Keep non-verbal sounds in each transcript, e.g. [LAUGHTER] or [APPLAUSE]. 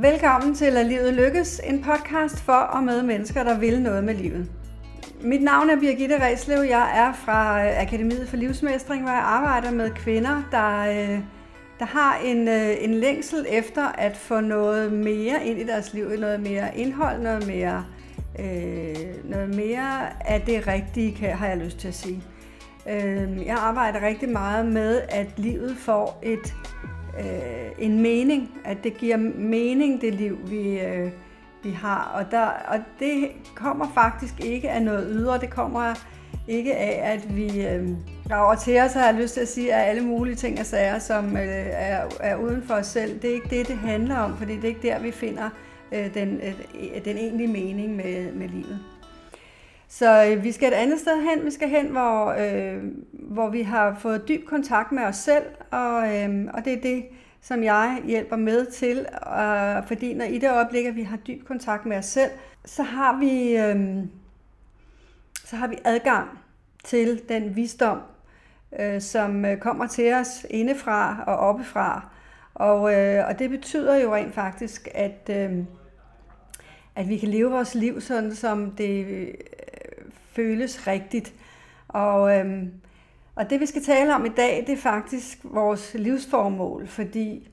Velkommen til At livet lykkes, en podcast for og med mennesker, der vil noget med livet. Mit navn er Birgitte Reslev. Jeg er fra øh, Akademiet for Livsmestring, hvor jeg arbejder med kvinder, der, øh, der har en, øh, en længsel efter at få noget mere ind i deres liv, noget mere indhold, noget mere, øh, noget mere af det rigtige, kan, har jeg lyst til at sige. Jeg arbejder rigtig meget med, at livet får et øh, en mening, at det giver mening, det liv, vi, øh, vi har. Og, der, og det kommer faktisk ikke af noget ydre, det kommer ikke af, at vi øh, rager til os, har jeg lyst til at sige, at alle mulige ting og sager, som øh, er, er uden for os selv. Det er ikke det, det handler om, fordi det er ikke der, vi finder øh, den, øh, den egentlige mening med, med livet. Så øh, vi skal et andet sted hen. Vi skal hen, hvor, øh, hvor vi har fået dyb kontakt med os selv, og, øh, og det er det, som jeg hjælper med til. Øh, fordi når i det øjeblik, at vi har dyb kontakt med os selv, så har vi, øh, så har vi adgang til den visdom, øh, som øh, kommer til os indefra og oppefra. Og, øh, og det betyder jo rent faktisk, at, øh, at vi kan leve vores liv sådan, som det føles rigtigt. Og, øhm, og det vi skal tale om i dag, det er faktisk vores livsformål, fordi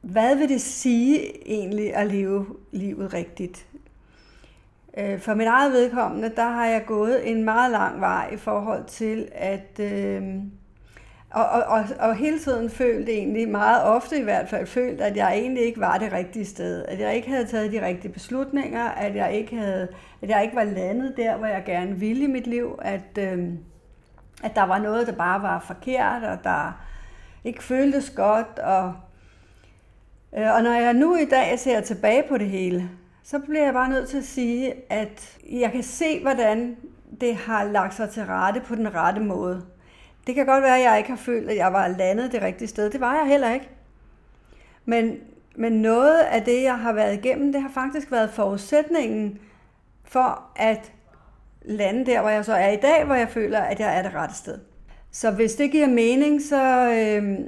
hvad vil det sige egentlig at leve livet rigtigt? Øh, for mit eget vedkommende, der har jeg gået en meget lang vej i forhold til at øh, og, og, og, og hele tiden følt egentlig, meget ofte i hvert fald, følt, at jeg egentlig ikke var det rigtige sted. At jeg ikke havde taget de rigtige beslutninger, at jeg ikke, havde, at jeg ikke var landet der, hvor jeg gerne ville i mit liv, at, øh, at der var noget, der bare var forkert, og der ikke føltes godt. Og, øh, og når jeg nu i dag ser tilbage på det hele, så bliver jeg bare nødt til at sige, at jeg kan se, hvordan det har lagt sig til rette på den rette måde. Det kan godt være, at jeg ikke har følt, at jeg var landet det rigtige sted. Det var jeg heller ikke. Men, men noget af det, jeg har været igennem, det har faktisk været forudsætningen for at lande der, hvor jeg så er i dag, hvor jeg føler, at jeg er det rette sted. Så hvis det giver mening, så øh,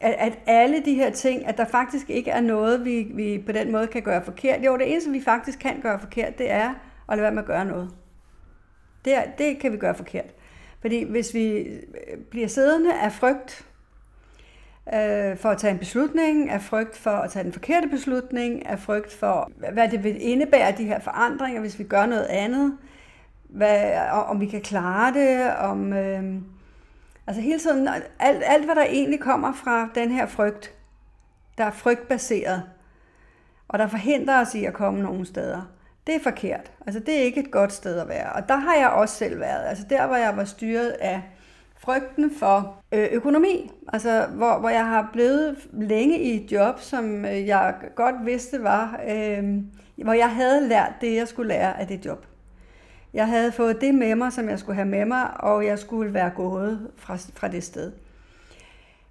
at, at alle de her ting, at der faktisk ikke er noget, vi, vi på den måde kan gøre forkert. Jo, det eneste, vi faktisk kan gøre forkert, det er at lade være med at gøre noget. Det, er, det kan vi gøre forkert. Fordi hvis vi øh, bliver siddende af frygt øh, for at tage en beslutning, af frygt for at tage den forkerte beslutning, af frygt for, hvad det vil indebære, de her forandringer, hvis vi gør noget andet, hvad, om vi kan klare det, om... Øh, altså hele tiden, alt, alt hvad der egentlig kommer fra den her frygt, der er frygtbaseret, og der forhindrer os i at komme nogen steder det er forkert. Altså det er ikke et godt sted at være. Og der har jeg også selv været. Altså der, hvor jeg var styret af frygten for øh, økonomi. Altså hvor, hvor jeg har blevet længe i et job, som øh, jeg godt vidste var, øh, hvor jeg havde lært det, jeg skulle lære af det job. Jeg havde fået det med mig, som jeg skulle have med mig, og jeg skulle være gået fra, fra det sted.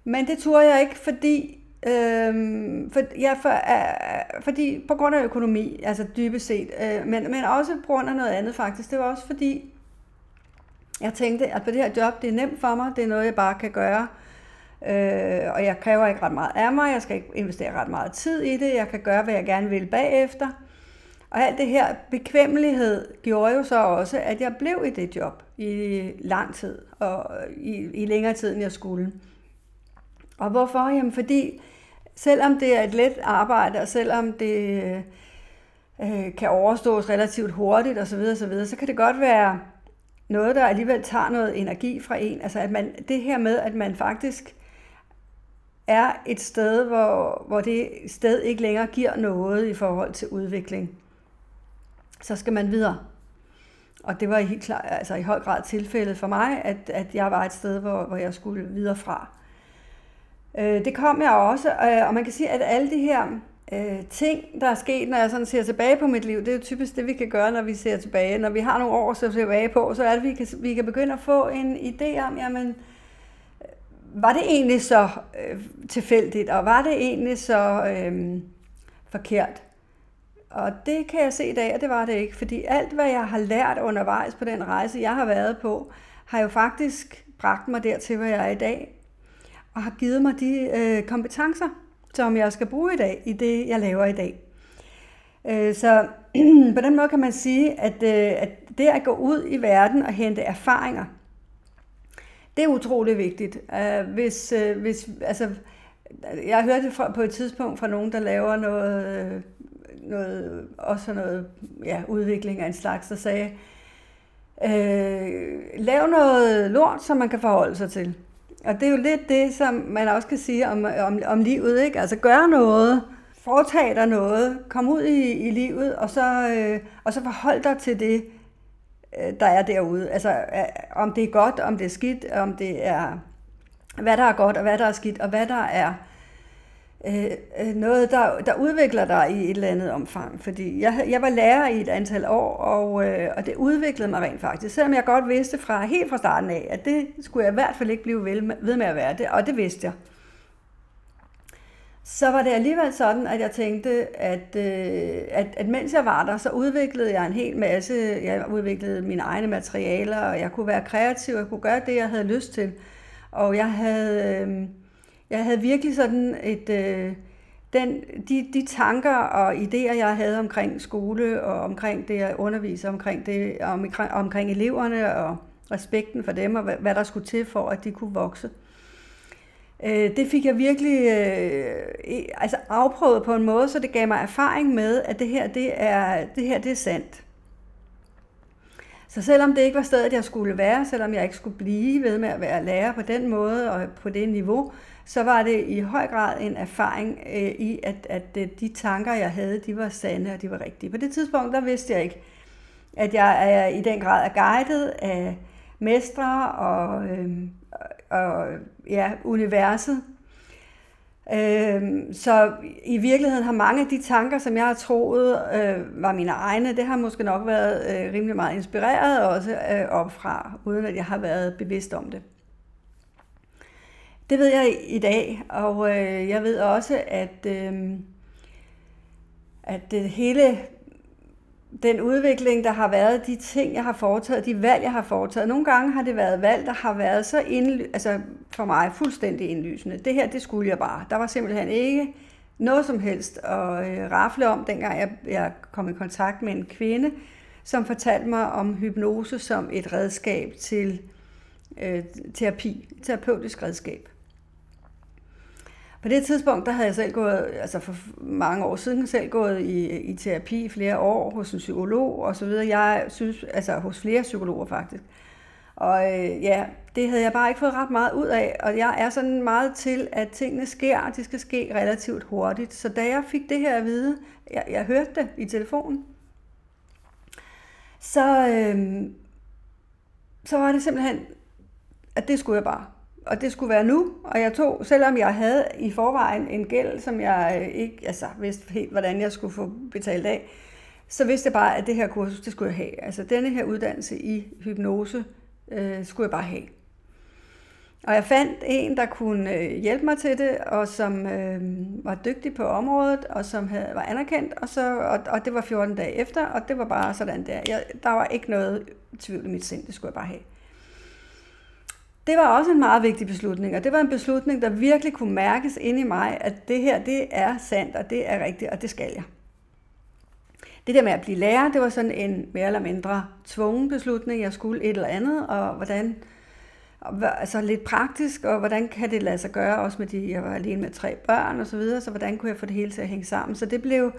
Men det turde jeg ikke, fordi Øhm, for, ja, for, uh, fordi på grund af økonomi, altså dybest set, uh, men, men også på grund af noget andet faktisk. Det var også fordi, jeg tænkte, at på det her job, det er nemt for mig, det er noget, jeg bare kan gøre, uh, og jeg kræver ikke ret meget af mig, jeg skal ikke investere ret meget tid i det, jeg kan gøre, hvad jeg gerne vil bagefter. Og alt det her bekvemmelighed gjorde jo så også, at jeg blev i det job i lang tid, og i, i længere tid, end jeg skulle. Og hvorfor? Jamen fordi selvom det er et let arbejde, og selvom det øh, kan overstås relativt hurtigt osv., osv., så kan det godt være noget, der alligevel tager noget energi fra en. Altså at man, det her med, at man faktisk er et sted, hvor, hvor det sted ikke længere giver noget i forhold til udvikling, så skal man videre. Og det var helt klar, altså i høj grad tilfældet for mig, at, at jeg var et sted, hvor, hvor jeg skulle videre fra. Øh, det kom jeg også, øh, og man kan sige, at alle de her øh, ting, der er sket, når jeg sådan ser tilbage på mit liv, det er jo typisk det, vi kan gøre, når vi ser tilbage. Når vi har nogle år at se tilbage på, så er det, at vi kan, vi kan begynde at få en idé om, jamen, var det egentlig så øh, tilfældigt, og var det egentlig så øh, forkert? Og det kan jeg se i dag, at det var det ikke, fordi alt, hvad jeg har lært undervejs på den rejse, jeg har været på, har jo faktisk bragt mig dertil, hvor jeg er i dag og har givet mig de øh, kompetencer som jeg skal bruge i dag i det, jeg laver i dag. Øh, så [CLEARS THROAT] på den måde kan man sige, at, øh, at det at gå ud i verden og hente erfaringer, det er utrolig vigtigt. Øh, hvis, øh, hvis, altså, jeg hørte det fra, på et tidspunkt fra nogen, der laver noget, øh, noget også noget ja, udvikling af en slags, der sagde, øh, lav noget lort, som man kan forholde sig til. Og det er jo lidt det, som man også kan sige om, om, om livet. Ikke? Altså gør noget, foretage dig noget, kom ud i, i livet, og så, øh, og så forhold dig til det, øh, der er derude. Altså øh, om det er godt, om det er skidt, om det er, hvad der er godt, og hvad der er skidt, og hvad der er Øh, øh, noget, der, der udvikler dig i et eller andet omfang. Fordi jeg, jeg var lærer i et antal år, og, øh, og det udviklede mig rent faktisk. Selvom jeg godt vidste fra helt fra starten af, at det skulle jeg i hvert fald ikke blive ved med at være det, og det vidste jeg så var det alligevel sådan, at jeg tænkte, at, øh, at, at mens jeg var der, så udviklede jeg en hel masse. Jeg udviklede mine egne materialer, og jeg kunne være kreativ, jeg kunne gøre det, jeg havde lyst til. Og jeg havde, øh, jeg havde virkelig sådan et... Øh, den, de, de tanker og idéer, jeg havde omkring skole og omkring det, jeg underviser, omkring, det, omkring, omkring eleverne og respekten for dem, og hvad, hvad der skulle til for, at de kunne vokse. Øh, det fik jeg virkelig øh, altså afprøvet på en måde, så det gav mig erfaring med, at det her, det er, det her, det er sandt. Så selvom det ikke var stedet, jeg skulle være, selvom jeg ikke skulle blive ved med at være lærer på den måde og på det niveau, så var det i høj grad en erfaring øh, i, at, at øh, de tanker, jeg havde, de var sande og de var rigtige. På det tidspunkt, der vidste jeg ikke, at jeg er i den grad er guidet af mestre og, øh, og ja, universet. Øh, så i virkeligheden har mange af de tanker, som jeg har troet øh, var mine egne, det har måske nok været øh, rimelig meget inspireret også øh, opfra, uden at jeg har været bevidst om det. Det ved jeg i dag, og øh, jeg ved også, at, øh, at det hele den udvikling, der har været, de ting, jeg har foretaget, de valg, jeg har foretaget. Nogle gange har det været valg, der har været så indly- altså for mig fuldstændig indlysende. Det her, det skulle jeg bare. Der var simpelthen ikke noget som helst at øh, rafle om, dengang jeg, jeg kom i kontakt med en kvinde, som fortalte mig om hypnose som et redskab til øh, terapi, terapeutisk redskab. På det tidspunkt, der havde jeg selv gået, altså for mange år siden, selv gået i, i terapi i flere år hos en psykolog og så videre. Jeg synes, altså hos flere psykologer faktisk. Og øh, ja, det havde jeg bare ikke fået ret meget ud af, og jeg er sådan meget til, at tingene sker, og de skal ske relativt hurtigt. Så da jeg fik det her at vide, jeg, jeg hørte det i telefonen, så, øh, så var det simpelthen, at det skulle jeg bare og det skulle være nu, og jeg tog, selvom jeg havde i forvejen en gæld, som jeg øh, ikke altså, vidste helt, hvordan jeg skulle få betalt af, så vidste jeg bare, at det her kursus, det skulle jeg have. Altså denne her uddannelse i hypnose, øh, skulle jeg bare have. Og jeg fandt en, der kunne øh, hjælpe mig til det, og som øh, var dygtig på området, og som havde, var anerkendt, og, så, og, og det var 14 dage efter, og det var bare sådan der. Jeg, der var ikke noget tvivl i mit sind, det skulle jeg bare have det var også en meget vigtig beslutning, og det var en beslutning, der virkelig kunne mærkes ind i mig, at det her, det er sandt, og det er rigtigt, og det skal jeg. Det der med at blive lærer, det var sådan en mere eller mindre tvungen beslutning. Jeg skulle et eller andet, og hvordan, altså lidt praktisk, og hvordan kan det lade sig gøre, også med de, jeg var alene med tre børn og så videre, så hvordan kunne jeg få det hele til at hænge sammen. Så det blev,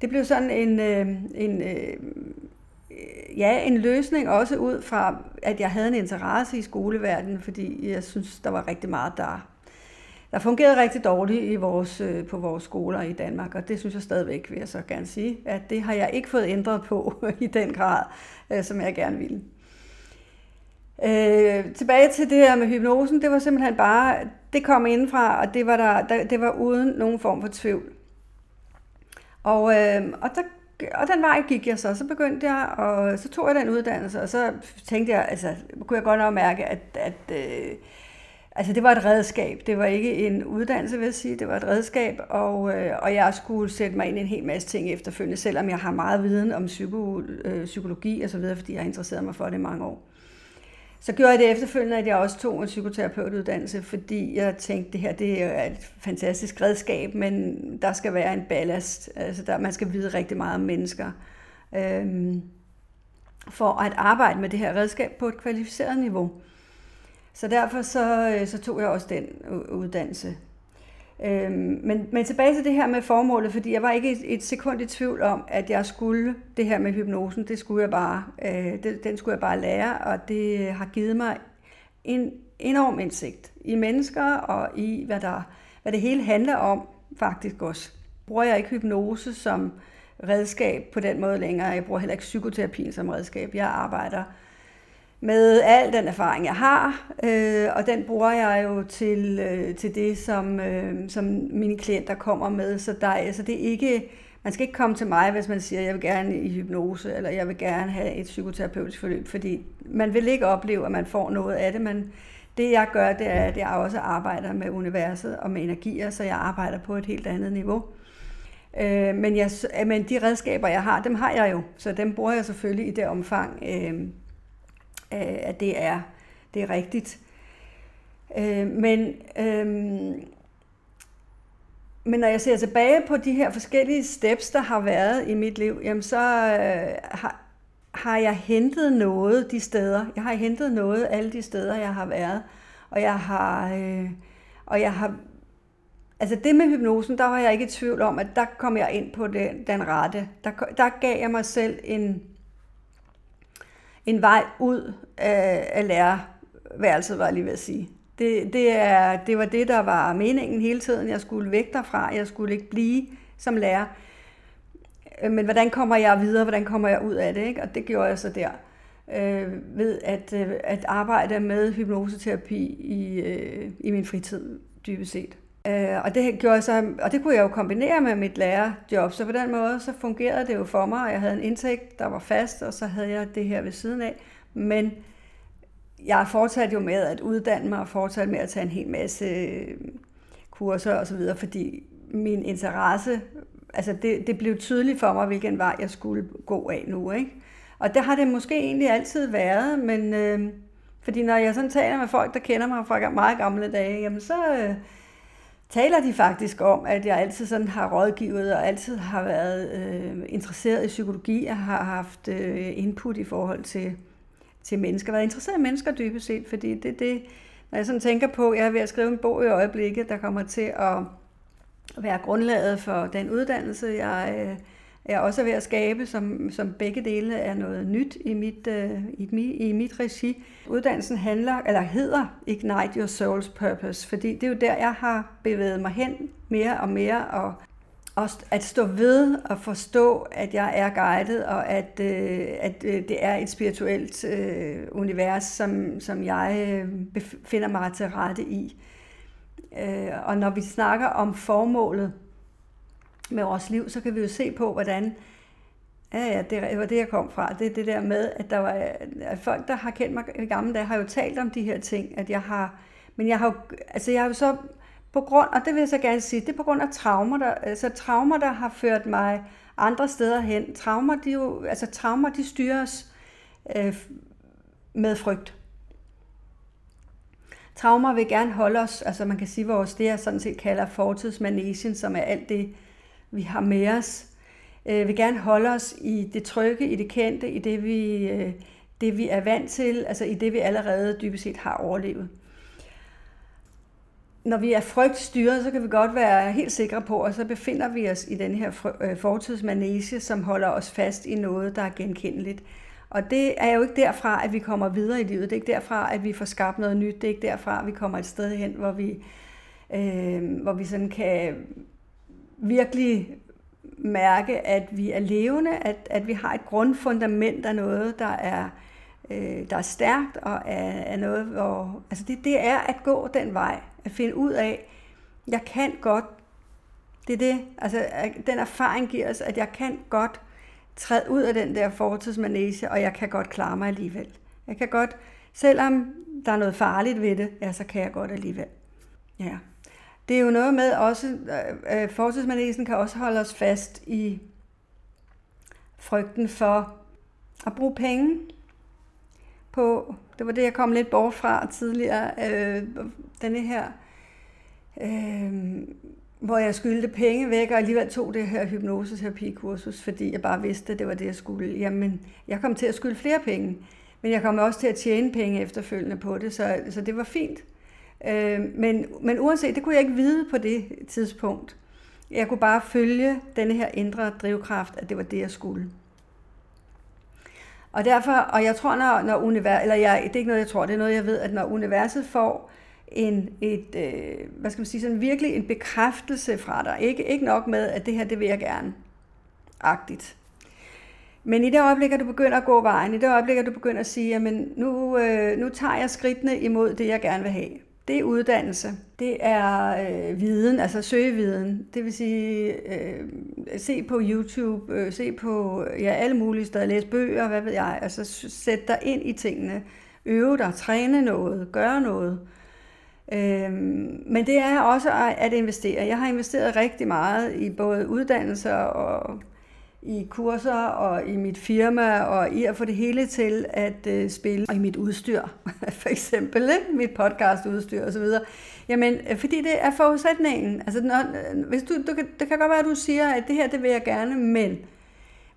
det blev sådan en, øh, en, øh, Øh, ja, en løsning også ud fra, at jeg havde en interesse i skoleverdenen, fordi jeg synes, der var rigtig meget, der, der fungerede rigtig dårligt i vores, øh, på vores skoler i Danmark, og det synes jeg stadigvæk, vil jeg så gerne sige, at det har jeg ikke fået ændret på [LAUGHS] i den grad, øh, som jeg gerne ville. Øh, tilbage til det her med hypnosen, det var simpelthen bare, det kom indenfra, og det var, der, der, det var uden nogen form for tvivl. Og, øh, og der og den vej gik jeg så. Så begyndte jeg, og så tog jeg den uddannelse, og så tænkte jeg, altså, kunne jeg godt nok mærke, at, at øh, altså, det var et redskab. Det var ikke en uddannelse, vil jeg sige. Det var et redskab, og, øh, og jeg skulle sætte mig ind i en hel masse ting efterfølgende, selvom jeg har meget viden om psyko, øh, psykologi og så videre, fordi jeg har interesseret mig for det i mange år så gjorde jeg det efterfølgende, at jeg også tog en psykoterapeutuddannelse, fordi jeg tænkte, det her det er et fantastisk redskab, men der skal være en ballast. Altså der, man skal vide rigtig meget om mennesker. Øhm, for at arbejde med det her redskab på et kvalificeret niveau. Så derfor så, øh, så tog jeg også den uddannelse. Øhm, men, men tilbage til det her med formålet, fordi jeg var ikke et, et sekund i tvivl om, at jeg skulle det her med hypnosen, det skulle jeg bare, øh, det, den skulle jeg bare lære, og det har givet mig en enorm indsigt i mennesker og i, hvad, der, hvad det hele handler om faktisk også. Bruger jeg ikke hypnose som redskab på den måde længere, jeg bruger heller ikke psykoterapien som redskab. Jeg arbejder med al den erfaring, jeg har, øh, og den bruger jeg jo til, øh, til det, som, øh, som mine klienter kommer med. Så der, altså det er ikke, man skal ikke komme til mig, hvis man siger, at jeg vil gerne i hypnose, eller jeg vil gerne have et psykoterapeutisk forløb, fordi man vil ikke opleve, at man får noget af det, men det jeg gør, det er, at jeg også arbejder med universet og med energier, så jeg arbejder på et helt andet niveau. Øh, men, jeg, men de redskaber, jeg har, dem har jeg jo, så dem bruger jeg selvfølgelig i det omfang, øh, øh, Øh, at det er, det er rigtigt. Øh, men, øh, men når jeg ser tilbage på de her forskellige steps, der har været i mit liv, jamen så øh, har, har jeg hentet noget de steder. Jeg har hentet noget alle de steder, jeg har været. Og jeg har, øh, og jeg har Altså det med hypnosen, der var jeg ikke i tvivl om, at der kom jeg ind på den, den rette. Der, der gav jeg mig selv en, en vej ud af, af lærerværelset, var jeg lige ved at sige. Det, det, er, det var det, der var meningen hele tiden. Jeg skulle væk derfra. Jeg skulle ikke blive som lærer. Øh, men hvordan kommer jeg videre? Hvordan kommer jeg ud af det? Ikke? Og det gjorde jeg så der. Øh, ved at, øh, at arbejde med hypnoseterapi i, øh, i min fritid, dybest set. Øh, og det gjorde så, og det kunne jeg jo kombinere med mit lærerjob, så på den måde så fungerede det jo for mig, og jeg havde en indtægt, der var fast, og så havde jeg det her ved siden af. Men jeg fortsatte jo med at uddanne mig, og fortsatte med at tage en hel masse øh, kurser og så videre, fordi min interesse, altså det, det blev tydeligt for mig, hvilken vej jeg skulle gå af nu, ikke? Og det har det måske egentlig altid været, men øh, fordi når jeg sådan taler med folk, der kender mig fra meget gamle dage, jamen så, øh, taler de faktisk om, at jeg altid sådan har rådgivet og altid har været øh, interesseret i psykologi og har haft øh, input i forhold til, til mennesker. Været interesseret i mennesker dybest set, fordi det det, når jeg sådan tænker på, at jeg er ved at skrive en bog i øjeblikket, der kommer til at være grundlaget for den uddannelse, jeg øh, jeg også ved at skabe, som, som begge dele er noget nyt i mit, øh, i, mit, i mit regi. Uddannelsen handler, eller hedder Ignite Your Soul's Purpose, fordi det er jo der, jeg har bevæget mig hen mere og mere, og og at stå ved og forstå, at jeg er guidet, og at, øh, at øh, det er et spirituelt øh, univers, som, som jeg øh, befinder mig til rette i. Øh, og når vi snakker om formålet, med vores liv, så kan vi jo se på, hvordan Ja, ja, det var det, jeg kom fra. Det er det der med, at der var at folk, der har kendt mig i gamle dage, har jo talt om de her ting, at jeg har, men jeg har jo, altså jeg har jo så på grund, og det vil jeg så gerne sige, det er på grund af traumer, der, altså traumer, der har ført mig andre steder hen. Traumer, de jo, altså traumer, de styres øh, med frygt. Traumer vil gerne holde os, altså man kan sige vores, det jeg sådan set kalder fortidsmanesien, som er alt det, vi har med os. Vi vil gerne holde os i det trygge, i det kendte, i det vi, øh, det vi er vant til, altså i det vi allerede dybest set har overlevet. Når vi er frygtstyret, så kan vi godt være helt sikre på, at så befinder vi os i den her øh, fortidsmanege, som holder os fast i noget, der er genkendeligt. Og det er jo ikke derfra, at vi kommer videre i livet. Det er ikke derfra, at vi får skabt noget nyt. Det er ikke derfra, at vi kommer et sted hen, hvor vi, øh, hvor vi sådan kan virkelig mærke, at vi er levende, at, at vi har et grundfundament af noget, der er, øh, der er stærkt, og er, er noget, hvor... Altså det, det er at gå den vej, at finde ud af, jeg kan godt, det er det, altså den erfaring giver os, at jeg kan godt træde ud af den der fortidsmanege, og jeg kan godt klare mig alligevel. Jeg kan godt, selvom der er noget farligt ved det, ja, så kan jeg godt alligevel. Ja. Det er jo noget med også, øh, øh fortidsmanesen kan også holde os fast i frygten for at bruge penge. på, det var det, jeg kom lidt bort fra tidligere, øh, denne her, øh, hvor jeg skyldte penge væk, og alligevel tog det her hypnoseterapikursus, fordi jeg bare vidste, at det var det, jeg skulle. Jamen, jeg kom til at skylde flere penge, men jeg kom også til at tjene penge efterfølgende på det, så, så det var fint. Øh, men, men uanset, det kunne jeg ikke vide på det tidspunkt. Jeg kunne bare følge denne her indre drivkraft, at det var det, jeg skulle. Og derfor, og jeg tror, når, når univers, eller jeg, det er ikke noget, jeg tror, det er noget, jeg ved, at når universet får en, et, øh, hvad skal man sige, sådan virkelig en bekræftelse fra dig, ikke, ikke nok med, at det her, det vil jeg gerne, agtigt. Men i det øjeblik, at du begynder at gå vejen, i det øjeblik, at du begynder at sige, jamen nu, øh, nu tager jeg skridtene imod det, jeg gerne vil have, det er uddannelse. Det er øh, viden, altså søgeviden. Det vil sige, øh, se på YouTube, øh, se på ja, alle mulige steder, læse bøger, hvad ved jeg. Altså sæt dig ind i tingene. Øve dig, træne noget, gøre noget. Øh, men det er også at investere. Jeg har investeret rigtig meget i både uddannelser og i kurser og i mit firma og i at få det hele til at øh, spille. Og i mit udstyr, [LAUGHS] for eksempel, ikke? mit podcastudstyr videre. Jamen, øh, fordi det er forudsætningen. Altså, når, øh, hvis du, du, kan, det kan godt være, at du siger, at det her, det vil jeg gerne, men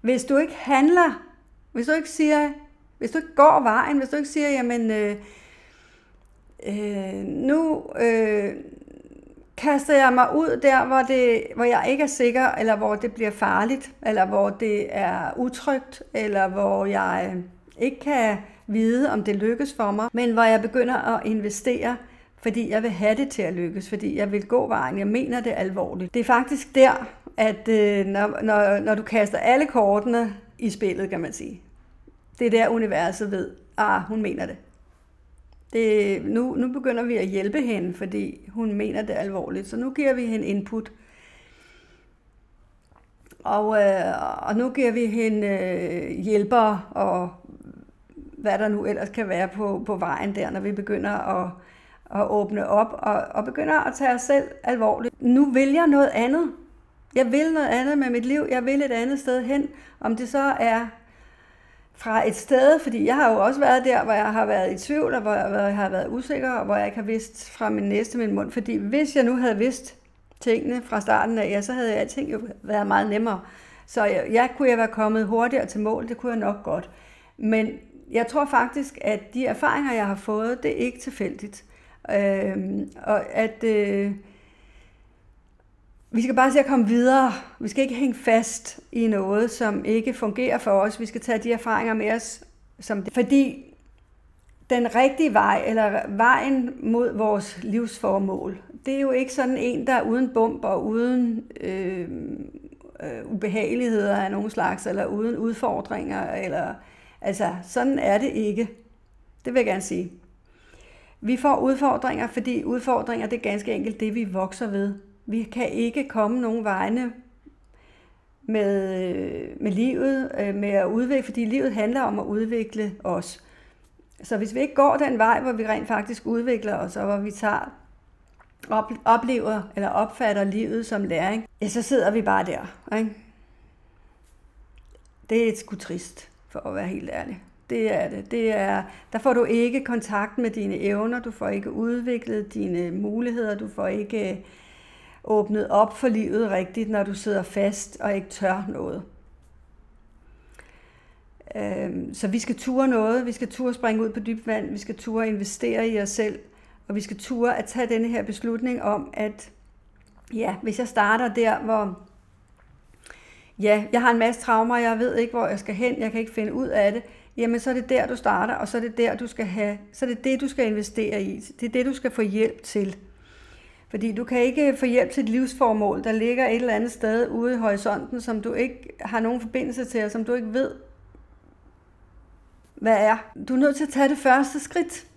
hvis du ikke handler, hvis du ikke siger, hvis du ikke går vejen, hvis du ikke siger, jamen, øh, øh, nu, øh, kaster jeg mig ud der, hvor, det, hvor jeg ikke er sikker, eller hvor det bliver farligt, eller hvor det er utrygt, eller hvor jeg ikke kan vide, om det lykkes for mig, men hvor jeg begynder at investere, fordi jeg vil have det til at lykkes, fordi jeg vil gå vejen, jeg mener det alvorligt. Det er faktisk der, at øh, når, når, når du kaster alle kortene i spillet, kan man sige, det er der universet ved, ah, hun mener det. Det, nu, nu begynder vi at hjælpe hende, fordi hun mener det alvorligt. Så nu giver vi hende input. Og, øh, og nu giver vi hende øh, hjælper og hvad der nu ellers kan være på, på vejen der, når vi begynder at, at åbne op og, og begynder at tage os selv alvorligt. Nu vil jeg noget andet. Jeg vil noget andet med mit liv. Jeg vil et andet sted hen. Om det så er fra et sted, fordi jeg har jo også været der, hvor jeg har været i tvivl, og hvor jeg har været usikker, og hvor jeg ikke har vidst fra min næste min mund. Fordi hvis jeg nu havde vidst tingene fra starten af, ja, så havde alting jo været meget nemmere. Så jeg, jeg kunne jeg være kommet hurtigere til mål, det kunne jeg nok godt. Men jeg tror faktisk, at de erfaringer, jeg har fået, det er ikke tilfældigt. Øh, og at... Øh, vi skal bare se at komme videre. Vi skal ikke hænge fast i noget, som ikke fungerer for os. Vi skal tage de erfaringer med os. Som det. Fordi den rigtige vej, eller vejen mod vores livsformål, det er jo ikke sådan en, der er uden bump og uden øh, øh, ubehageligheder af nogen slags, eller uden udfordringer. Eller, altså, sådan er det ikke. Det vil jeg gerne sige. Vi får udfordringer, fordi udfordringer det er ganske enkelt det, vi vokser ved. Vi kan ikke komme nogen vegne med, øh, med livet, øh, med at udvikle, fordi livet handler om at udvikle os. Så hvis vi ikke går den vej, hvor vi rent faktisk udvikler os, og hvor vi tager, oplever eller opfatter livet som læring, ja, så sidder vi bare der. Ikke? Det er sgu trist, for at være helt ærlig. Det er det. det er, der får du ikke kontakt med dine evner, du får ikke udviklet dine muligheder, du får ikke åbnet op for livet rigtigt, når du sidder fast og ikke tør noget. Øhm, så vi skal ture noget, vi skal ture springe ud på dybt vand, vi skal ture investere i os selv, og vi skal ture at tage denne her beslutning om, at ja, hvis jeg starter der, hvor ja, jeg har en masse traumer, jeg ved ikke, hvor jeg skal hen, jeg kan ikke finde ud af det, jamen så er det der, du starter, og så er det der, du skal have, så er det det, du skal investere i. Det er det, du skal få hjælp til. Fordi du kan ikke få hjælp til et livsformål, der ligger et eller andet sted ude i horisonten, som du ikke har nogen forbindelse til, og som du ikke ved, hvad er. Du er nødt til at tage det første skridt.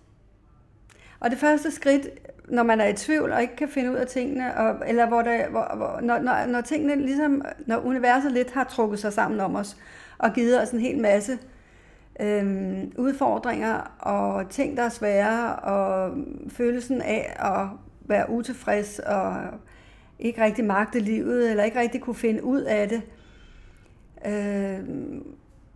Og det første skridt, når man er i tvivl og ikke kan finde ud af tingene, og, eller hvor, der, hvor, hvor når, når, når tingene ligesom, når universet lidt har trukket sig sammen om os, og givet os en hel masse øhm, udfordringer, og ting, der er svære, og følelsen af at være utilfreds og ikke rigtig magte livet, eller ikke rigtig kunne finde ud af det. Øh,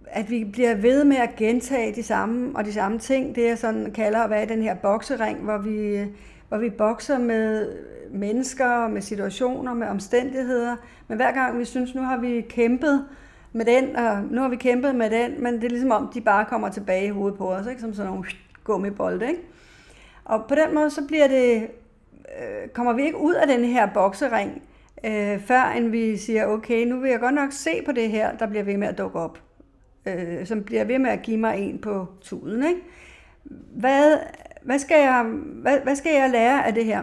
at vi bliver ved med at gentage de samme og de samme ting. Det jeg sådan kalder at være i den her boksering, hvor vi, hvor vi bokser med mennesker, med situationer, med omstændigheder. Men hver gang vi synes, nu har vi kæmpet med den, og nu har vi kæmpet med den, men det er ligesom om, de bare kommer tilbage i hovedet på os, ikke? som sådan nogle gummibolde. Ikke? Og på den måde, så bliver det, øh, kommer vi ikke ud af den her boksering, øh, før end vi siger, okay, nu vil jeg godt nok se på det her, der bliver ved med at dukke op. Øh, som bliver ved med at give mig en på tuden. Ikke? Hvad, hvad, skal jeg, hvad, hvad skal jeg lære af det her?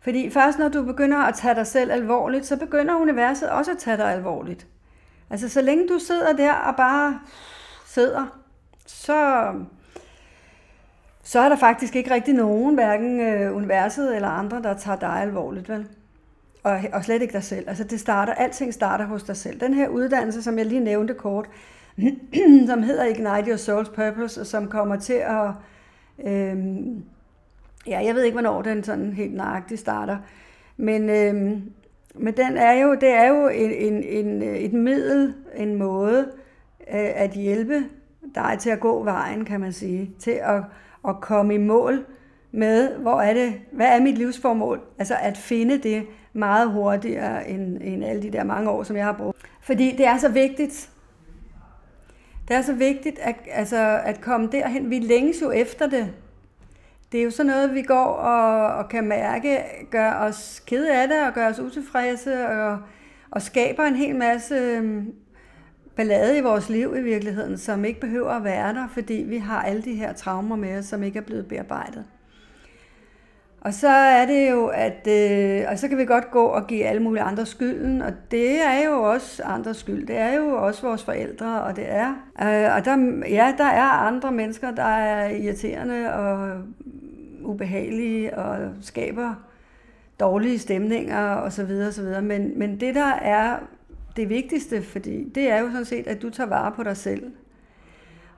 Fordi først når du begynder at tage dig selv alvorligt, så begynder universet også at tage dig alvorligt. Altså så længe du sidder der og bare sidder, så, så er der faktisk ikke rigtig nogen, hverken øh, universet eller andre, der tager dig alvorligt, vel? Og, og slet ikke dig selv. Altså det starter, alting starter hos dig selv. Den her uddannelse, som jeg lige nævnte kort, [CLEARS THROAT] som hedder Ignite Your Soul's Purpose, og som kommer til at... Øh, ja, jeg ved ikke, hvornår den sådan helt nøjagtigt starter. Men, øh, men den er jo, det er jo en, en, en, et middel, en måde øh, at hjælpe dig til at gå vejen, kan man sige. Til at, at komme i mål med, hvor er det, hvad er mit livsformål? Altså at finde det meget hurtigere end, end alle de der mange år, som jeg har brugt. Fordi det er så vigtigt. Det er så vigtigt at, altså, at komme derhen. Vi længes jo efter det. Det er jo sådan noget, vi går og, og kan mærke, gør os kede af det og gør os utilfredse og, og skaber en hel masse øhm, ballade i vores liv i virkeligheden, som ikke behøver at være der, fordi vi har alle de her traumer med os, som ikke er blevet bearbejdet. Og så er det jo, at øh, og så kan vi godt gå og give alle mulige andre skylden, og det er jo også andres skyld. Det er jo også vores forældre, og det er. Øh, og der, ja, der er andre mennesker, der er irriterende og ubehagelige og skaber dårlige stemninger osv. osv. Men, men det, der er det vigtigste, fordi det er jo sådan set, at du tager vare på dig selv.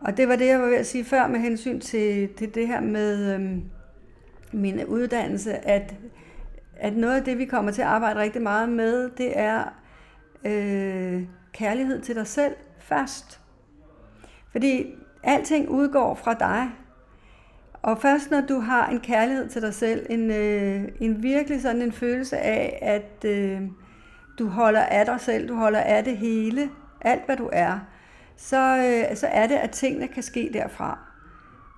Og det var det, jeg var ved at sige før med hensyn til, til det her med øhm, min uddannelse, at, at noget af det, vi kommer til at arbejde rigtig meget med, det er øh, kærlighed til dig selv først. Fordi alting udgår fra dig. Og først når du har en kærlighed til dig selv, en, øh, en virkelig sådan en følelse af, at øh, du holder af dig selv, du holder af det hele, alt hvad du er, så, øh, så er det, at tingene kan ske derfra.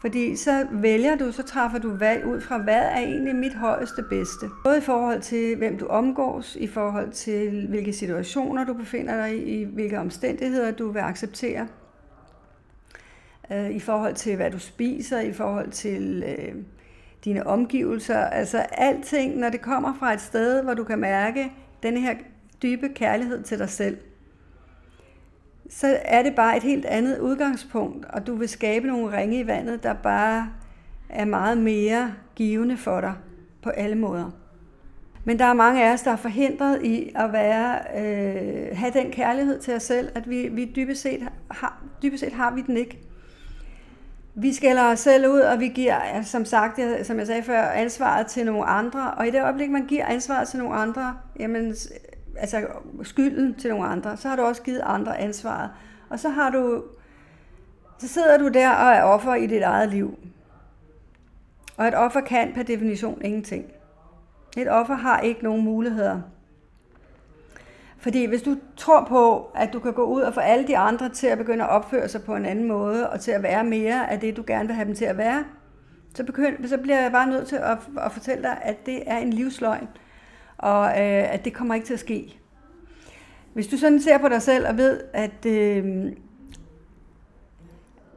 Fordi så vælger du, så træffer du valg ud fra, hvad er egentlig mit højeste bedste. Både i forhold til, hvem du omgås, i forhold til, hvilke situationer du befinder dig i, i hvilke omstændigheder du vil acceptere, øh, i forhold til, hvad du spiser, i forhold til øh, dine omgivelser. Altså alting, når det kommer fra et sted, hvor du kan mærke den her dybe kærlighed til dig selv, så er det bare et helt andet udgangspunkt, og du vil skabe nogle ringe i vandet, der bare er meget mere givende for dig på alle måder. Men der er mange af os, der er forhindret i at være, øh, have den kærlighed til os selv, at vi, vi dybest, set har, dybest set har vi den ikke. Vi skælder os selv ud, og vi giver, som sagt, som jeg sagde før, ansvaret til nogle andre. Og i det øjeblik, man giver ansvaret til nogle andre, jamen, altså skylden til nogle andre, så har du også givet andre ansvaret. Og så har du, så sidder du der og er offer i dit eget liv. Og et offer kan per definition ingenting. Et offer har ikke nogen muligheder. Fordi hvis du tror på, at du kan gå ud og få alle de andre til at begynde at opføre sig på en anden måde, og til at være mere af det, du gerne vil have dem til at være, så, begynd, så bliver jeg bare nødt til at, at fortælle dig, at det er en livsløgn og øh, at det kommer ikke til at ske. Hvis du sådan ser på dig selv og ved, at, øh,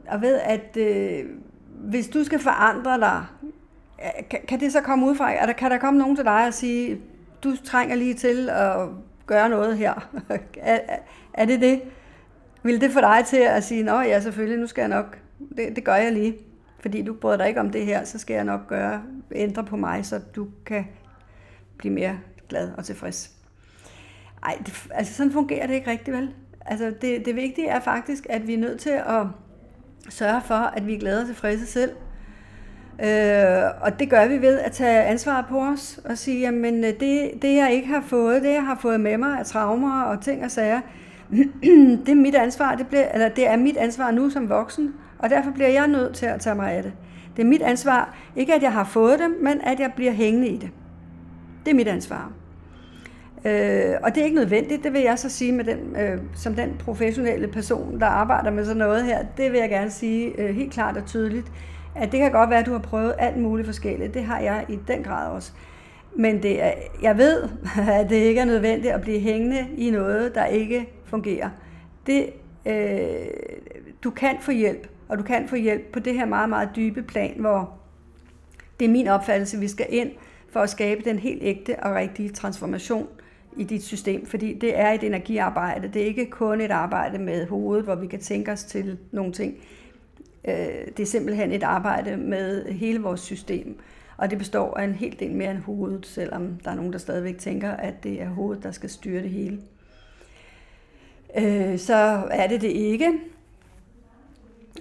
og ved, at øh, hvis du skal forandre dig, øh, kan, kan det så komme ud fra, der, kan der komme nogen til dig og sige, du trænger lige til at gøre noget her? [LAUGHS] er, er det det? Vil det få dig til at sige, nå ja, selvfølgelig, nu skal jeg nok, det, det gør jeg lige, fordi du bryder dig ikke om det her, så skal jeg nok gøre, ændre på mig, så du kan blive mere glad og tilfreds. Ej, det, altså sådan fungerer det ikke rigtig vel. Altså det, det vigtige er faktisk, at vi er nødt til at sørge for, at vi er glade og tilfredse selv. Øh, og det gør vi ved at tage ansvar på os og sige, jamen øh, det, det jeg ikke har fået, det jeg har fået med mig af traumer og ting og sager, [CLEARS THROAT] det er mit ansvar, det, bliver, eller det er mit ansvar nu som voksen, og derfor bliver jeg nødt til at tage mig af det. Det er mit ansvar, ikke at jeg har fået det, men at jeg bliver hængende i det. Det er mit ansvar. Øh, og det er ikke nødvendigt, det vil jeg så sige med den, øh, som den professionelle person, der arbejder med sådan noget her. Det vil jeg gerne sige øh, helt klart og tydeligt, at det kan godt være, at du har prøvet alt muligt forskelligt. Det har jeg i den grad også. Men det er, jeg ved, [LAUGHS] at det ikke er nødvendigt at blive hængende i noget, der ikke fungerer. Det, øh, du kan få hjælp, og du kan få hjælp på det her meget, meget dybe plan, hvor det er min opfattelse, at vi skal ind for at skabe den helt ægte og rigtige transformation i dit system, fordi det er et energiarbejde. Det er ikke kun et arbejde med hovedet, hvor vi kan tænke os til nogle ting. Øh, det er simpelthen et arbejde med hele vores system. Og det består af en hel del mere end hovedet, selvom der er nogen, der stadigvæk tænker, at det er hovedet, der skal styre det hele. Øh, så er det det ikke.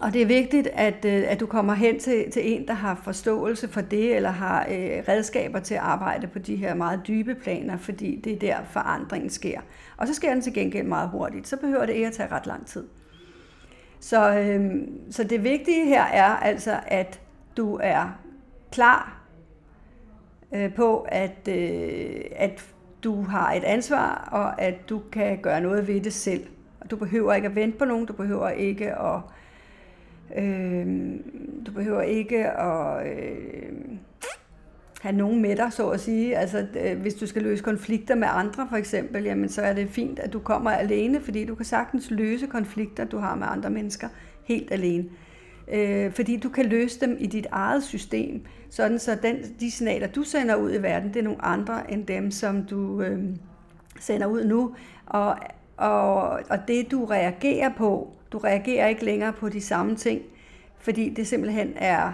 Og det er vigtigt, at, øh, at du kommer hen til, til en, der har forståelse for det, eller har øh, redskaber til at arbejde på de her meget dybe planer, fordi det er der forandringen sker. Og så sker den til gengæld meget hurtigt. Så behøver det ikke at tage ret lang tid. Så, øh, så det vigtige her er altså, at du er klar øh, på, at, øh, at du har et ansvar, og at du kan gøre noget ved det selv. Og du behøver ikke at vente på nogen, du behøver ikke at Øh, du behøver ikke at øh, have nogen med dig, så at sige. Altså, øh, hvis du skal løse konflikter med andre, for eksempel, jamen, så er det fint, at du kommer alene, fordi du kan sagtens løse konflikter, du har med andre mennesker, helt alene. Øh, fordi du kan løse dem i dit eget system, sådan så den, de signaler, du sender ud i verden, det er nogle andre end dem, som du øh, sender ud nu. Og, og, og det, du reagerer på, du reagerer ikke længere på de samme ting, fordi det simpelthen er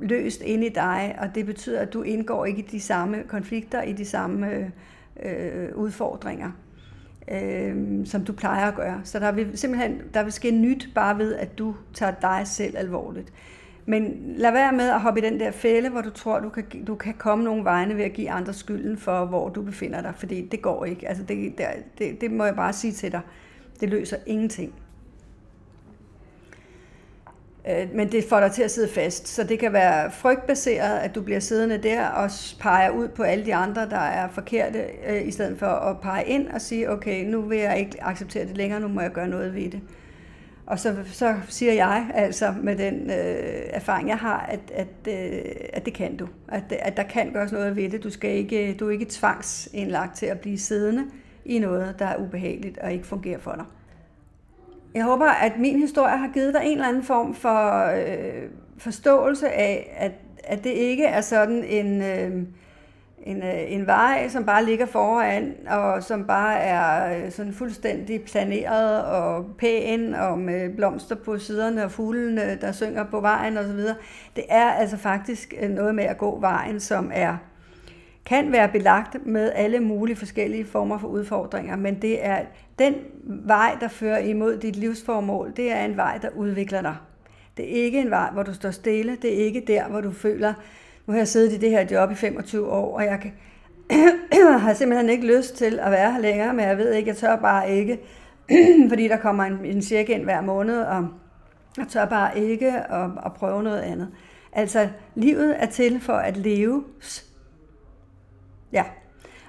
løst inde i dig, og det betyder, at du indgår ikke i de samme konflikter, i de samme øh, udfordringer, øh, som du plejer at gøre. Så der vil simpelthen der vil ske nyt bare ved, at du tager dig selv alvorligt. Men lad være med at hoppe i den der fælde, hvor du tror, du kan, du kan komme nogle vegne ved at give andre skylden for, hvor du befinder dig, fordi det går ikke. Altså det, det, det må jeg bare sige til dig. Det løser ingenting. Øh, men det får dig til at sidde fast. Så det kan være frygtbaseret, at du bliver siddende der og peger ud på alle de andre, der er forkerte, øh, i stedet for at pege ind og sige, okay, nu vil jeg ikke acceptere det længere, nu må jeg gøre noget ved det. Og så, så siger jeg altså med den øh, erfaring, jeg har, at, at, øh, at det kan du. At, at der kan gøres noget ved det. Du, skal ikke, du er ikke tvangsindlagt til at blive siddende i noget, der er ubehageligt og ikke fungerer for dig. Jeg håber, at min historie har givet dig en eller anden form for øh, forståelse af, at, at det ikke er sådan en, øh, en, øh, en vej, som bare ligger foran, og som bare er øh, sådan fuldstændig planeret og pæn, og med blomster på siderne og fuglene, der synger på vejen osv. Det er altså faktisk øh, noget med at gå vejen, som er kan være belagt med alle mulige forskellige former for udfordringer, men det er den vej, der fører imod dit livsformål, det er en vej, der udvikler dig. Det er ikke en vej, hvor du står stille. Det er ikke der, hvor du føler, nu har jeg siddet i det her job i 25 år, og jeg kan, [CLEARS THROAT] har simpelthen ikke lyst til at være her længere, men jeg ved ikke, jeg tør bare ikke, [CLEARS THROAT] fordi der kommer en, en cirka ind hver måned, og jeg tør bare ikke at, at prøve noget andet. Altså, livet er til for at leves. Ja.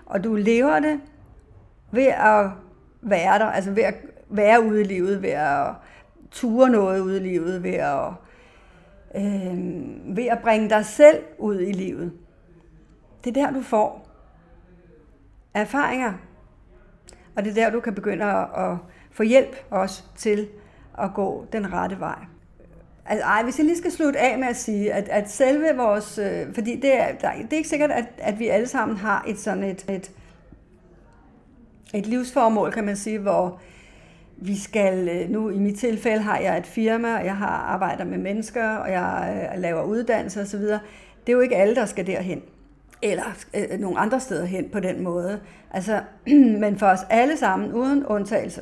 Og du lever det ved at være der, altså ved at være ude i livet, ved at ture noget ude i livet, ved at, øh, ved at bringe dig selv ud i livet. Det er der, du får erfaringer, og det er der, du kan begynde at, at få hjælp også til at gå den rette vej. Altså, ej, hvis jeg lige skal slutte af med at sige, at, at selve vores... Øh, fordi det er, der, det er ikke sikkert, at, at vi alle sammen har et sådan et, et et livsformål, kan man sige, hvor vi skal, øh, nu i mit tilfælde har jeg et firma, og jeg har arbejder med mennesker, og jeg øh, laver uddannelse osv. Det er jo ikke alle, der skal derhen eller øh, øh nogle andre steder hen på den måde. Altså, [CLEARS THROAT] men for os alle sammen, uden undtagelse,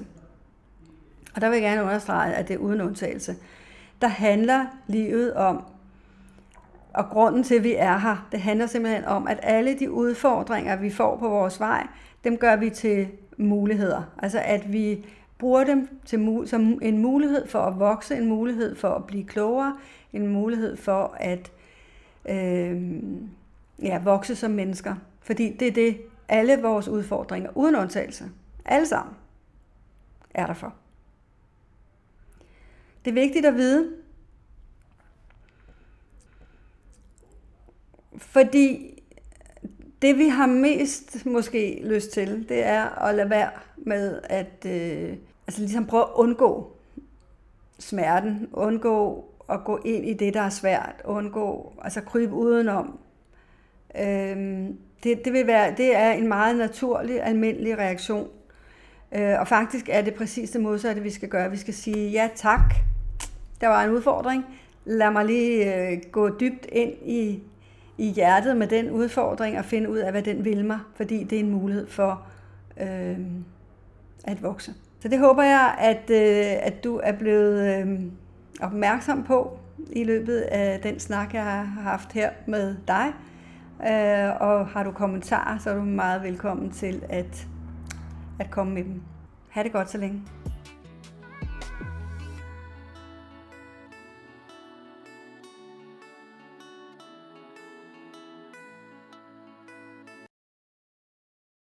og der vil jeg gerne understrege, at det er uden undtagelse, der handler livet om, og grunden til, at vi er her, det handler simpelthen om, at alle de udfordringer, vi får på vores vej, dem gør vi til muligheder. Altså at vi bruger dem til, som en mulighed for at vokse, en mulighed for at blive klogere, en mulighed for at øh, ja, vokse som mennesker. Fordi det er det, alle vores udfordringer, uden undtagelse, alle sammen, er der for. Det er vigtigt at vide, fordi det vi har mest måske lyst til, det er at lade være med at øh, altså ligesom prøve at undgå smerten, undgå at gå ind i det, der er svært, undgå, altså krybe udenom. Øhm, det, det, vil være, det er en meget naturlig, almindelig reaktion. Øh, og faktisk er det præcis det modsatte, vi skal gøre. Vi skal sige, ja tak, der var en udfordring. Lad mig lige øh, gå dybt ind i, i hjertet med den udfordring og finde ud af, hvad den vil mig, fordi det er en mulighed for øh, at vokse. Så det håber jeg, at, øh, at du er blevet øh, opmærksom på i løbet af den snak, jeg har haft her med dig. Øh, og har du kommentarer, så er du meget velkommen til at, at komme med dem. Ha' det godt så længe.